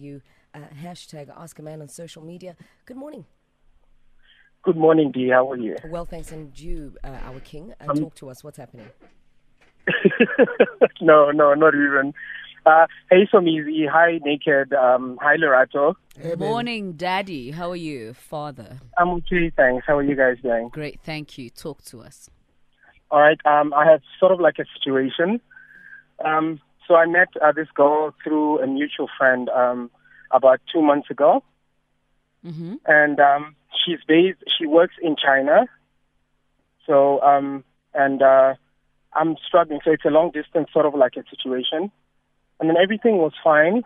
you uh, hashtag Ask a Man on social media. Good morning. Good morning, Dee. How are you? Well, thanks. And you, uh, our king, uh, talk to us. What's happening? no, no, not even. Uh, hey, Somizi. Hi, Naked. Um, hi, Lorato. Good morning, Daddy. How are you, Father? I'm okay, thanks. How are you guys doing? Great, thank you. Talk to us. All right. Um, I have sort of like a situation. Um, so I met uh, this girl through a mutual friend um, about two months ago, Mm-hmm. and um, she's based. She works in China. So um, and uh, I'm struggling. So it's a long distance sort of like a situation, and then everything was fine.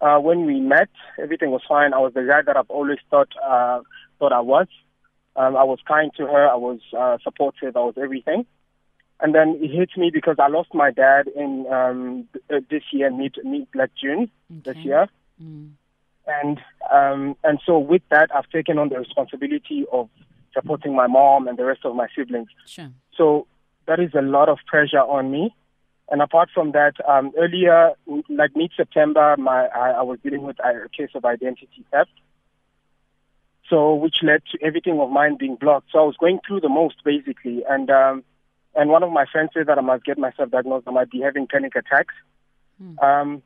Uh, when we met, everything was fine. I was the guy that I've always thought uh, thought I was. Um, I was kind to her. I was uh, supportive. I was everything. And then it hit me because I lost my dad in um, this year, mid mid like June this year, Mm. and um, and so with that, I've taken on the responsibility of supporting my mom and the rest of my siblings. Sure. So that is a lot of pressure on me. And apart from that, um, earlier, like mid September, my I, I was dealing with a case of identity theft. So which led to everything of mine being blocked. So I was going through the most basically, and um, and one of my friends said that I must get myself diagnosed. I might be having panic attacks. Um,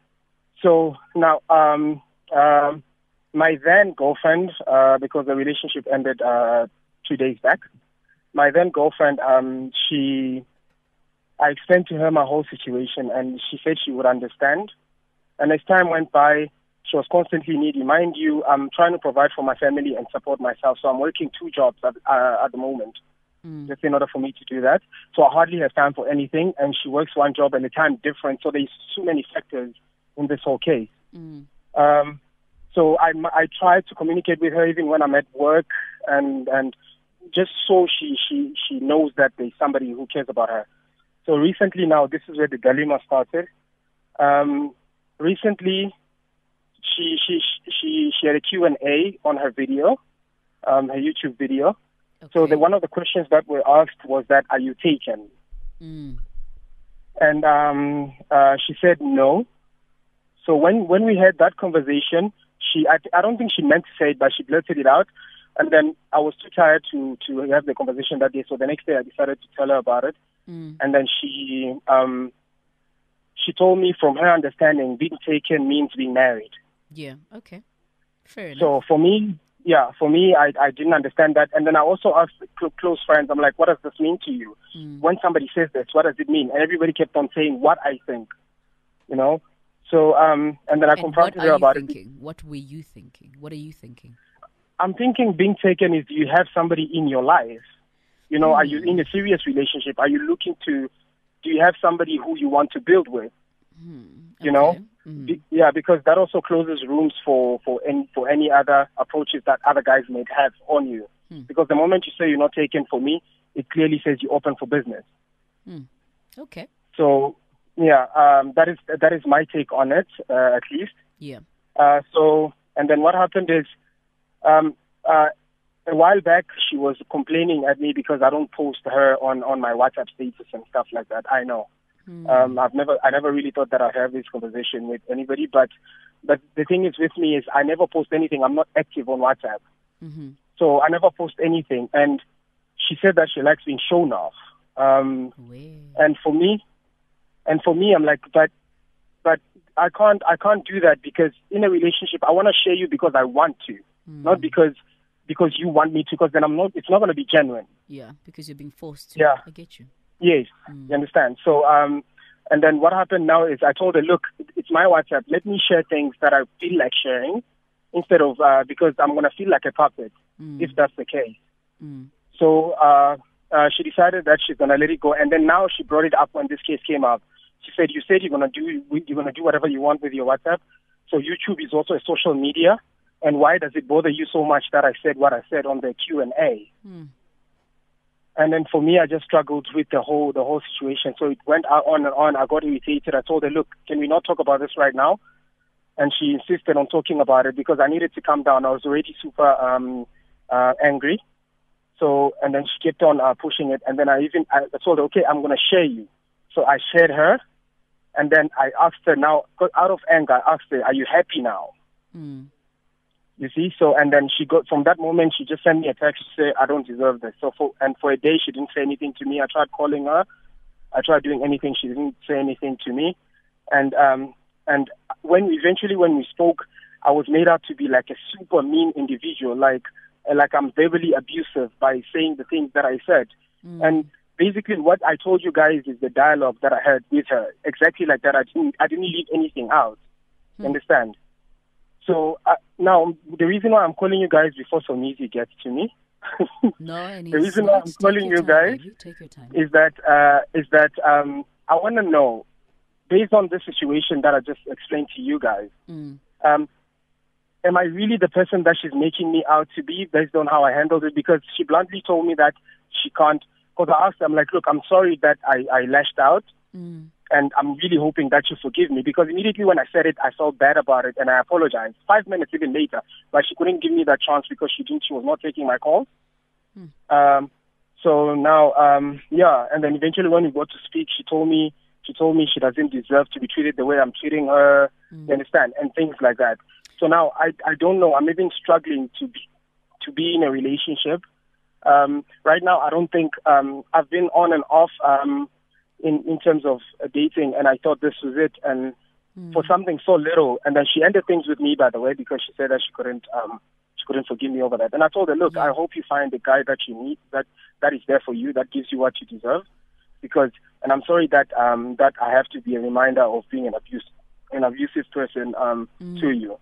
so now, um, um, my then girlfriend, uh, because the relationship ended uh, two days back, my then girlfriend, um, she, I explained to her my whole situation, and she said she would understand. And as time went by, she was constantly needy. Mind you, I'm trying to provide for my family and support myself, so I'm working two jobs at, uh, at the moment Mm. just in order for me to do that. So I hardly have time for anything, and she works one job at a time different. So there's too many factors in this whole case. Mm. Um, so I, I try to communicate with her even when I'm at work, and and just so she she she knows that there's somebody who cares about her. So recently, now this is where the galima started. Um, recently, she she she she had a Q and A on her video, um, her YouTube video. So the, one of the questions that were asked was that, "Are you taken?" Mm. And um, uh, she said no. So when when we had that conversation, she I, I don't think she meant to say it, but she blurted it out. And then I was too tired to to have the conversation that day. So the next day, I decided to tell her about it. Mm. And then she um, she told me, from her understanding, being taken means being married. Yeah. Okay. Fair enough. So for me, yeah, for me, I, I didn't understand that. And then I also asked cl- close friends, I'm like, what does this mean to you? Mm. When somebody says this, what does it mean? And everybody kept on saying what I think, you know? So, um, and then I and confronted her about it. thinking? What were you thinking? What are you thinking? I'm thinking being taken is do you have somebody in your life? You know, are you in a serious relationship? Are you looking to, do you have somebody who you want to build with? You know? Okay. Mm. Be, yeah, because that also closes rooms for for any for any other approaches that other guys may have on you. Hmm. Because the moment you say you're not taken for me, it clearly says you're open for business. Okay. So yeah, um, that is that is my take on it, uh, at least. Yeah. Uh, so and then what happened is, um, uh, a while back she was complaining at me because I don't post her on on my WhatsApp status and stuff like that. I know. Um, I've never, I never really thought that I'd have this conversation with anybody, but, but the thing is with me is I never post anything. I'm not active on WhatsApp, Mm-hmm. so I never post anything. And she said that she likes being shown off. Um, and for me, and for me, I'm like, but, but I can't, I can't do that because in a relationship, I want to share you because I want to, not because, because you want me to. Because then I'm not, it's not going to be genuine. Yeah, because you're being forced to. Yeah. I get you. Yes, you understand. So, um, and then what happened now is I told her, look, it's my WhatsApp. Let me share things that I feel like sharing instead of uh, because I'm gonna feel like a puppet if that's the case. Mm. So uh, uh, she decided that she's gonna let it go, and then now she brought it up when this case came up. She said, "You said you're gonna do you're gonna do whatever you want with your WhatsApp. So YouTube is also a social media, and why does it bother you so much that I said what I said on the Q and A?" Mm. And then for me, I just struggled with the whole the whole situation. So it went on and on. I got irritated. I told her, "Look, can we not talk about this right now?" And she insisted on talking about it because I needed to calm down. I was already super um, uh, angry. So and then she kept on uh, pushing it. And then I even I told her, "Okay, I'm to share you." So I shared her, And then I asked her now, out of anger, I asked her, "Are you happy now?" Mm. You see, so and then she got from that moment she just sent me a text to say I don't deserve this. So for and for a day she didn't say anything to me. I tried calling her, I tried doing anything. She didn't say anything to me, and um and when eventually when we spoke, I was made out to be like a super mean individual, like like I'm verbally abusive by saying the things that I said, and basically what I told you guys is the dialogue that I had with her, exactly like that. I didn't I didn't leave anything out. You Understand? So uh, now the reason why I'm calling you guys before Somizi gets to me No, The reason why. I'm calling you time, guys baby. Take your time. is that uh, is that um, I want to know, based on the situation that I just explained to you guys, Mm. um, am I really the person that she's making me out to be based on how I handled it? Because she bluntly told me that she can't. Because I asked her, I'm like, look, I'm sorry that I, I lashed out. Mm. And I'm really hoping that you forgive me because immediately when I said it, I felt bad about it and I apologized. Five minutes even later, but she couldn't give me that chance because she didn't. She was not taking my calls. Um, so now, um, yeah, and then eventually when we got to speak, she told me she told me she doesn't deserve to be treated the way I'm treating her. You understand, and things like that. So now I I don't know. I'm even struggling to be to be in a relationship. Um, right now, I don't think um, I've been on and off um, in in terms of uh, dating, and I thought this was it. And for something so little, and then she ended things with me, by the way, because she said that she couldn't um, she couldn't forgive me over that. And I told her, look, I hope you find the guy that you need, that that is there for you, that gives you what you deserve. Because, and I'm sorry that um, that I have to be a reminder of being an abuse an abusive person um, to you.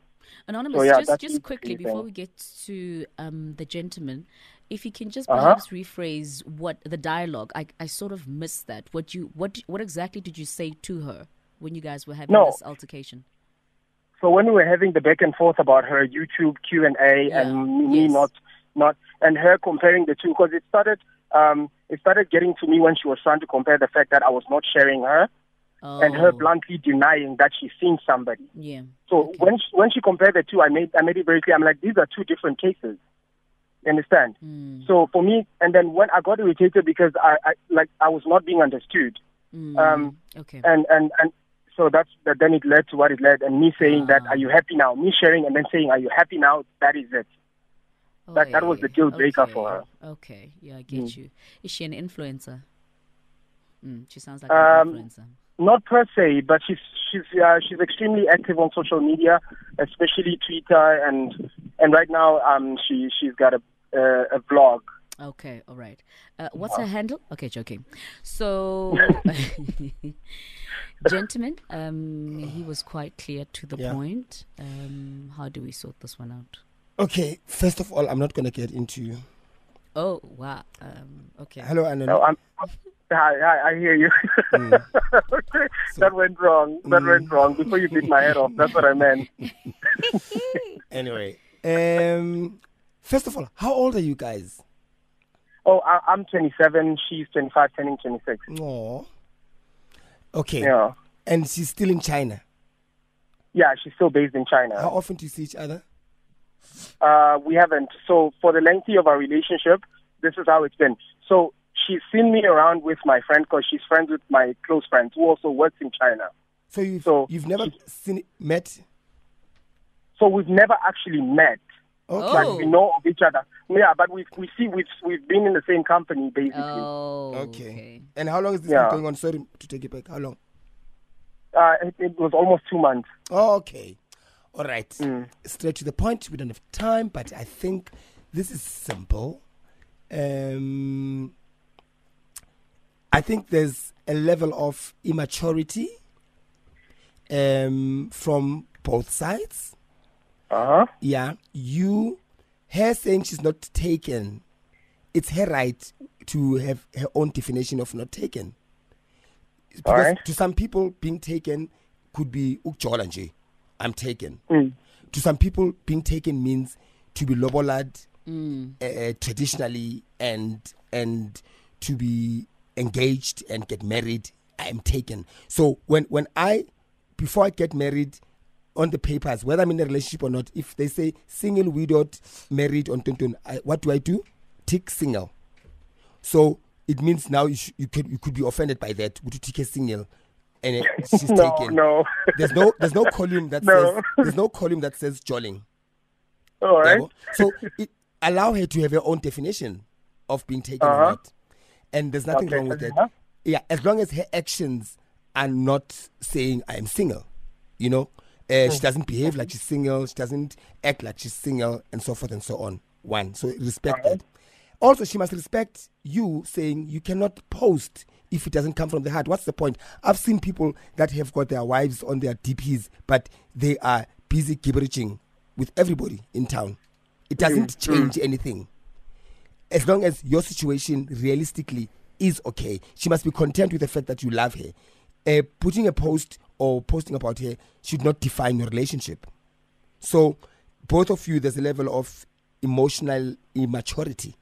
Anonymous, So, yeah, just just quickly before we get to um, the gentleman, if you can just Uh-huh. perhaps rephrase what the dialogue. I, I sort of missed that. What you what what exactly did you say to her when you guys were having No. this altercation? So when we were having the back and forth about her YouTube Q and A Yeah, and me yes. not not and her comparing the two, because it started um, it started getting to me when she was trying to compare the fact that I was not sharing her Oh, and her bluntly denying that she's seen somebody. Yeah. So Okay. when she, when she compared the two, I made I made it very clear. I'm like, these are two different cases. You understand? Mm, So for me, and then when I got irritated because I, I like I was not being understood, mm, um, okay. and and and so that's that. Then it led to what it led, and me saying that, Ah. "Are you happy now?" Me sharing and then saying, "Are you happy now?" That is it. that- that was the deal breaker okay. for her. Okay, yeah, I get Mm. you. Is she an influencer? Mm, she sounds like Um, an influencer. Not per se, but she's she's uh, she's extremely active on social media, especially Twitter, and and right now um she she's got a uh, a blog. Okay, all right. Uh, what's her handle? Okay, joking. So, gentlemen, um, he was quite clear to the Yeah. point. Um, how do we sort this one out? Okay, first of all, I'm not going to get into. Oh, wow. Um, okay. Hello, Anna. No, I'm. Hi, hi, I hear you. Mm. that went wrong. That went wrong. Before you beat my head off, that's what I meant. Anyway, um, first of all, how old are you guys? Oh, I, I'm 27. She's 25, turning 26. Oh. Okay. Yeah, And she's still in China. yeah. She's still based in China. How often do you see each other? Uh, we haven't. So for the length of our relationship, this is how it's been. So she's seen me around with my friend because she's friends with my close friend who also works in China. So you've So you've never she- seen met. So we've never actually met. Okay. Like we know of each other. Yeah, but we we see we've we've been in the same company basically. Oh, Okay. okay. And how long is this Yeah. been going on? Sorry to take it back. How long? Uh, it, it was almost two months. Oh, okay. All right. Mm. Straight to the point. We don't have time, but I think this is simple. Um, I think there's a level of immaturity um, from both sides. Uh huh. Yeah, you, her saying she's not taken, it's her right to have her own definition of not taken. Because Alright. to some people, being taken could be ukjola nje, I'm taken. Mm. To some people, being taken means to be lobolad Mm. uh, traditionally and and to be engaged and get married. I am taken. So when when I before I get married on the papers, whether I'm in a relationship or not, if they say single, widowed, married on Tonton, I, what do I do? Tick single. So it means now you, sh- you could you could be offended by that. Would you tick a single? and it, she's No, taken. no. There's no there's no column that No. says there's no column that says jolling. All right. So it, allow her to have her own definition of being taken or Uh-huh. not. And there's nothing Okay, wrong with that. enough. Yeah, as long as her actions are not saying I am single, you know. Uh, Hmm. She doesn't behave like she's single. She doesn't act like she's single, and so forth and so on. One, so respect that. Also, she must respect you saying you cannot post if it doesn't come from the heart. What's the point? I've seen people that have got their wives on their DPs, but they are busy gibberiching with everybody in town. It doesn't change anything. As long as your situation realistically is okay, she must be content with the fact that you love her. Uh, putting a post or posting about her should not define your relationship. So, both of you, there's a level of emotional immaturity.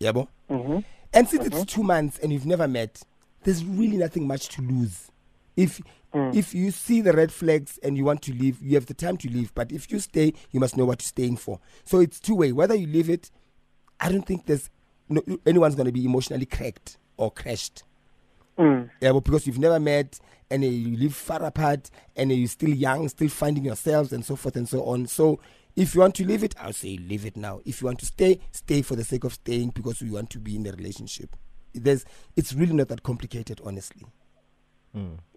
Yabo? Mm-hmm. And since it's mm-hmm. two months and you've never met, there's really nothing much to lose. If mm. if you see the red flags and you want to leave, you have the time to leave. But if you stay, you must know what you're staying for. So it's two way. Whether you leave it, I don't think there's no, anyone's going to be emotionally cracked or crashed. Mm. Yeah, but because you've never met and uh, you live far apart and uh, you're still young, still finding yourselves and so forth and so on. So if you want to leave it, I'll say leave it now. If you want to stay, stay for the sake of staying because you want to be in a relationship. There's, it's really not that complicated, honestly.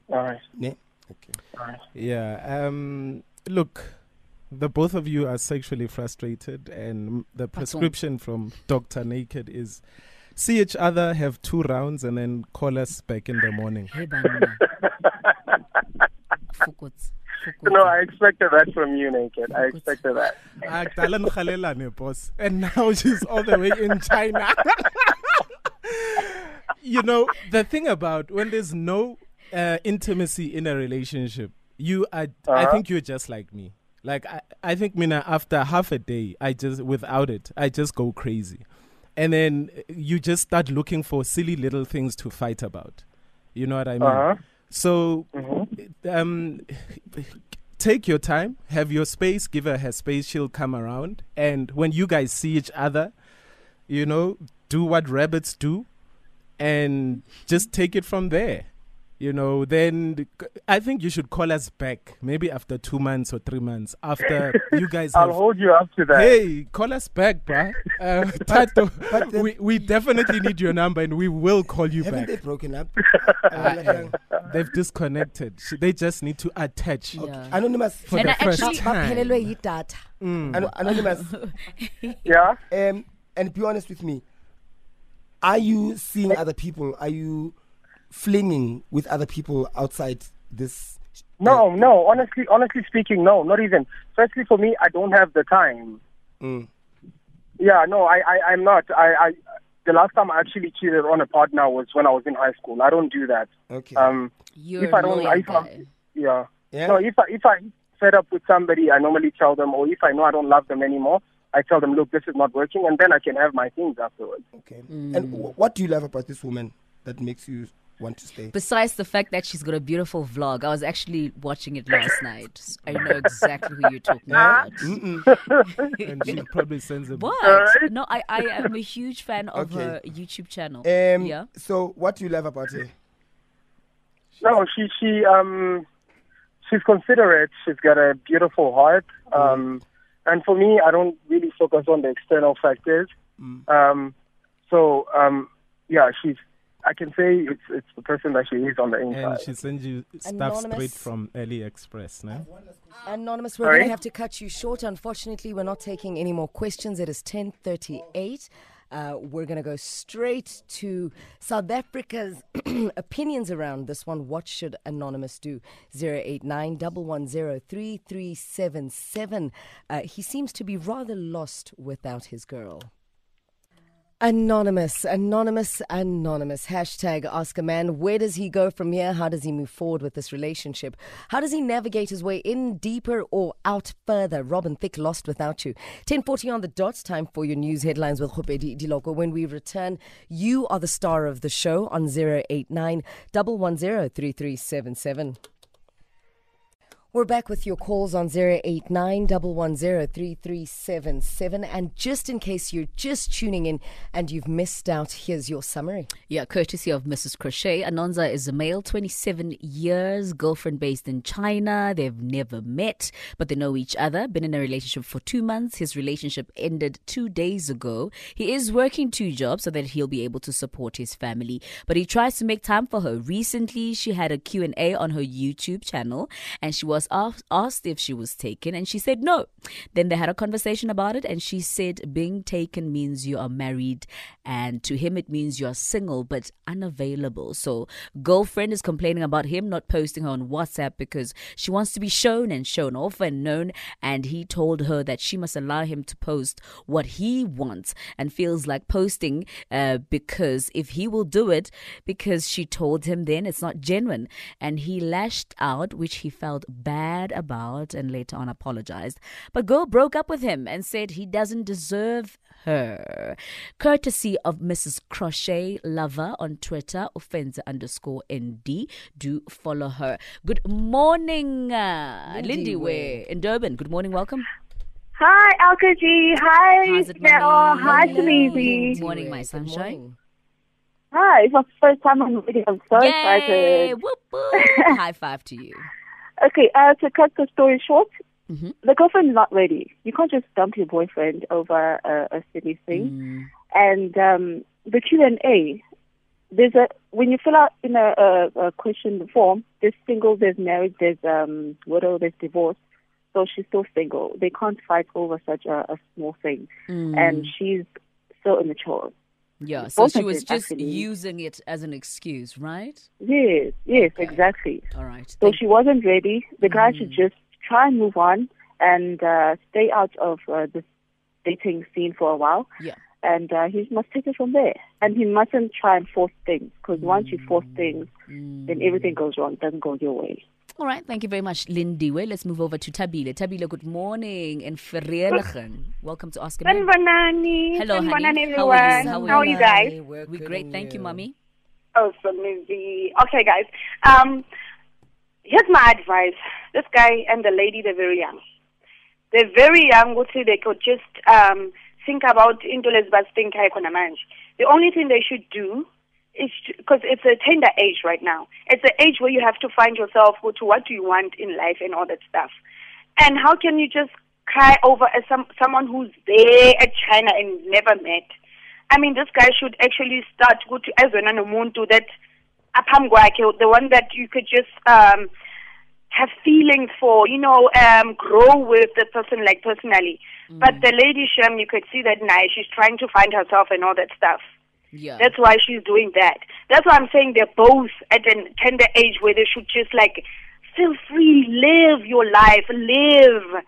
All right. Yeah? Okay. All right. Yeah. Um, look, the both of you are sexually frustrated, and the prescription from Doctor Naked is see each other, have two rounds, and then call us back in the morning. Hey, banana. Fukutz. Fukutz. No, I expected that from you, Naked. I expected that. Ah, Dala Nkgalelane, boss. And now she's all the way in China. you know, the thing about when there's no uh, intimacy in a relationship, you are, I Uh-huh. think you're just like me. Like, I, I think, Mina, after half a day, I just, without it, I just go crazy. And then uh, you just start looking for silly little things to fight about. You know what I mean? Uh-huh. So, um, take your time, have your space, give her her space, she'll come around. And when you guys see each other, you know, do what rabbits do and just take it from there. You know, then I think you should call us back maybe after two months or three months after you guys I'll have. hold you up to that. Hey, call us back, bruh. Uh, Tato, but the- we, we definitely need your number and we will call you Haven't back. they broken up? Uh, They've disconnected. They just need to attach. Yeah. Anonymous. For And the I first actually- time. Baphelelwe yidatha. Ano- anonymous. Yeah. Um, and be honest with me. Are you seeing other people? Are you flinging with other people outside this? No, no. Honestly, honestly speaking, no, not even. Firstly, for me, I don't have the time. Mm. Yeah, no, I, I, I'm not. I, I, the last time I actually cheated on a partner was when I was in high school. I don't do that. Okay. Um, You're if I a don't, loyal if I, guy. yeah. yeah. No, if I, if I fed up with somebody, I normally tell them, or if I know I don't love them anymore, I tell them, look, this is not working, and then I can have my things afterwards. okay. Mm. And w- what do you love about this woman that makes you want to stay? Besides the fact that she's got a beautiful vlog, I was actually watching it last night. I know exactly who you're talking about. and she probably sends a What? No, I, I am a huge fan of Okay. her YouTube channel. Um, yeah. So, what do you love about her? No, she, she, um, she's considerate. She's got a beautiful heart. Um, and for me, I don't really focus on the external factors. Um, so, um, yeah, she's. I can say it's it's the person that she is on the and she sends you stuff Anonymous. straight from AliExpress, no? Anonymous, we're Sorry? going to have to cut you short. Unfortunately, we're not taking any more questions. It is 1038. Uh, we're going to go straight to South Africa's opinions around this one. What should Anonymous do? 089 110 uh, He seems to be rather lost without his girl. Anonymous, anonymous, anonymous. Hashtag ask a man. Where does he go from here? How does he move forward with this relationship? How does he navigate his way in deeper or out further? Robin Thicke lost without you. 1040 on the dot. Time for your news headlines with Khopedi Diloko. When we return, you are the star of the show on 089 110 3377. We're back with your calls on 089 110 And just in case you're just tuning in and you've missed out, here's your summary. Yeah, courtesy of Mrs. Crochet. Anonza is a male, 27 years, girlfriend based in China. They've never met, but they know each other. Been in a relationship for two months. His relationship ended two days ago. He is working two jobs so that he'll be able to support his family, but he tries to make time for her. Recently, she had a Q&A on her YouTube channel and she was asked if she was taken and she said no. Then they had a conversation about it and she said being taken means you are married and to him it means you're single but unavailable. So girlfriend is complaining about him not posting her on WhatsApp because she wants to be shown and shown off and known and he told her that she must allow him to post what he wants and feels like posting uh, because if he will do it because she told him then it's not genuine and he lashed out which he felt bad about and later on apologized. But girl broke up with him and said he doesn't deserve her. Courtesy of Mrs. Crochet Lover on Twitter, offense underscore ND. Do follow her. Good morning, uh, Lindy, Lindiwe in Durban. Good morning, welcome. Hi, Alka G. Hi, How's it, Hi, Shamizi. Good morning, my sunshine. Hi, it's my first time on the video. I'm so Yay! excited. Whoop, whoop. High five to you. Okay, uh, to cut the story short, mm-hmm. the girlfriend's not ready. You can't just dump your boyfriend over a, a silly thing. Mm. And um, the Q and A, there's a when you fill out in a, a, a question form, there's single, there's married, there's um, widow, there's divorce. So she's still single. They can't fight over such a, a small thing, Mm. and she's so immature. Yeah, so she was just actually. using it as an excuse, right? Yes, yes, Okay. exactly. All right. So Thank- she wasn't ready. The guy Mm. should just try and move on and uh, stay out of uh, this dating scene for a while. Yeah. And uh, he must take it from there. And he mustn't try and force things because once you force things, Mm. then everything goes wrong. Doesn't go your way. All right, thank you very much, Lindiwe. Let's move over to Tabile. Tabile, good morning and Vereeniging. Welcome to Ask a Man. Sanbonani. Hello, honey. Sanbonani, How are you? How are you? you guys? We're We're great, thank you, mommy. Awesome, Lizzie. Okay, guys. Um, here's my advice. This guy and the lady, they're very young. They're very young. Would say they could just um, think about into lesbian The only thing they should do is because it's a tender age right now. It's an age where you have to find yourself. To what do you want in life and all that stuff. And how can you just cry over as some someone who's there at China and never met? I mean, this guy should actually start go to as an umuntu that apam kwakhe, the one that you could just um, have feelings for, you know, um, grow with the person like personally. But the lady Shem, you could see that now she's trying to find herself and all that stuff. Yeah. That's why she's doing that. That's why I'm saying they're both at a tender age where they should just like feel free, live your life, live.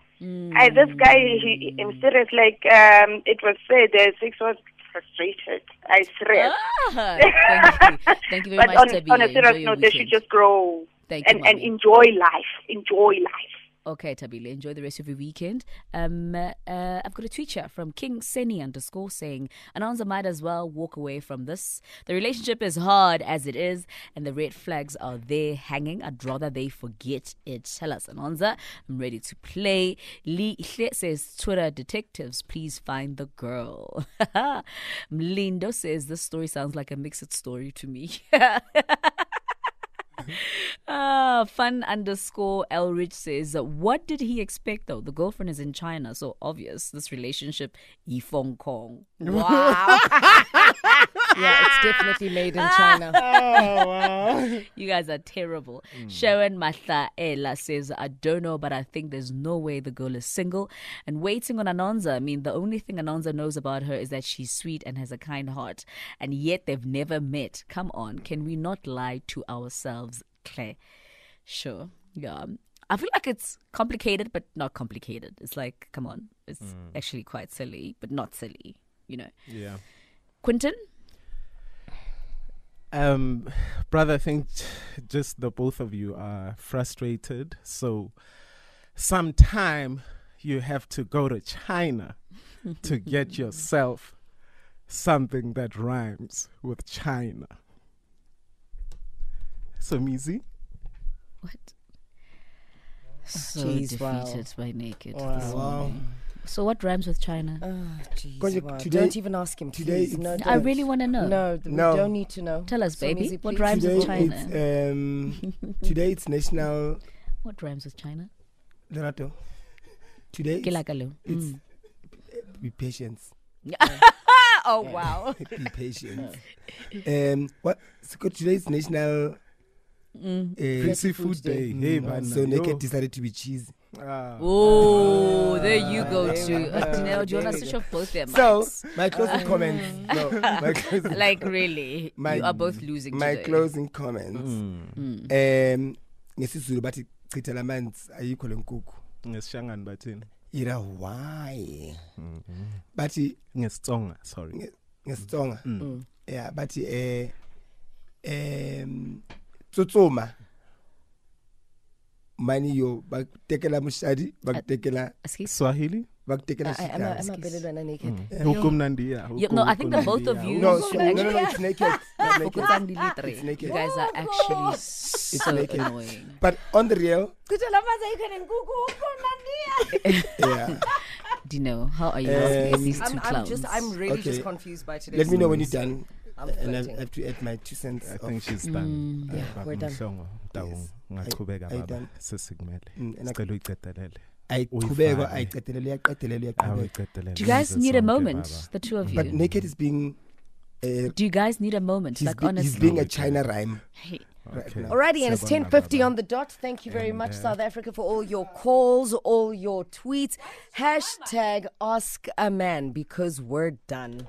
I, this guy, he, I'm serious. Like um, it was said, the sex was frustrated. I serious. Ah, thank you. Thank you very but much, on, on a serious note, they should just grow Thank you, and, and enjoy life. Enjoy life. Okay, Tabile, enjoy the rest of your weekend. Um, uh, I've got a tweet here from King Seni underscore saying, Ananza might as well walk away from this. The relationship is hard as it is, and the red flags are there hanging. I'd rather they forget it. Tell us, Ananza. I'm ready to play. Lee says, Twitter detectives, please find the girl. Mlindo says, this story sounds like a mixed story to me. Ah, fun underscore Elrich says, What did he expect though? The girlfriend is in China, so obvious this relationship, Yifeng Kong. Wow. Yeah, it's definitely made in China. Oh wow. you guys are terrible. Hmm. Sharon Mathaela says, I don't know, but I think there's no way the girl is single. And waiting on Anonza, I mean, the only thing Anonza knows about her is that she's sweet and has a kind heart. And yet they've never met. Come on, can we not lie to ourselves, Claire? Sure. Yeah. I feel like it's complicated, but not complicated. It's like, come on, it's hmm. actually quite silly, but not silly, you know. yeah. Quentin? Um, brother, I think just the both of you are frustrated. So, sometime you have to go to China to get yourself something that rhymes with China. So, Mizi, What? So Jeez, wow. defeated by naked. Wow. This Wow. morning. So what rhymes with China? Oh, jeez, Konje, wow. today- don't even ask him. today. No, I really want to know. No, th- No. we don't need to know. Tell us, So baby. easy, What rhymes Today with China? it's um, today it's National What rhymes with China? Leonardo. Today it's, Kilakalo. it's Mm. be patient. Oh wow. be patient. um, what? So today is National. Mm. Uh, Free seafood day. Hey man. so yo. naked decided to be cheesy. Ah. Oh, there you go. To we uh, go. Dineo, do you want to switch off both their So mics? my closing comments. No, my closing, like really, My- you are both losing my today. closing comments. Mm. Um, ngesizulu bathi chithela amanzi ayikho lenkukhu. ngesishangani bathini Ira why? Mhm. Bathi ngesitsonga sorry nge- ngesitsonga. Mm. Yeah, bathi eh um tsutsuma mani yo bakutekela mushadi bakutekela Excuse- swahili bakutekela I- I- am I'm I better than a naked? hukumnandia Yeah, no, I think the both of you- No, So so, no, no, no, it's naked. It's naked. Fokotsang di le three. It's naked. You guys are actually so naked. annoying. But on the real, yeah. Dino, how are you Um, asking at these 2 I'm, I'm just, I'm really just confused by today. Let me know when you're done, I'm and I have to add my two cents. I think she's done Yeah, Baba we're done. Mhlongo, Taung, Yes. ungaqhubeka I- I baba sesikumele Mm, and I- sicela uyiqedelele ayiqhubekwa Uyifake. ayiqedelele uyaqhubeka Do you guys need a moment, the two of you but naked is being uh, Do you guys need a moment? he's, like be, honestly, he's being a China rhyme Hey, Okay. Alrighty, and it's 10.50 on the dot. Thank you very And, much, uh, South Africa, for all your calls, all your tweets. Hashtag ask a man because we're done.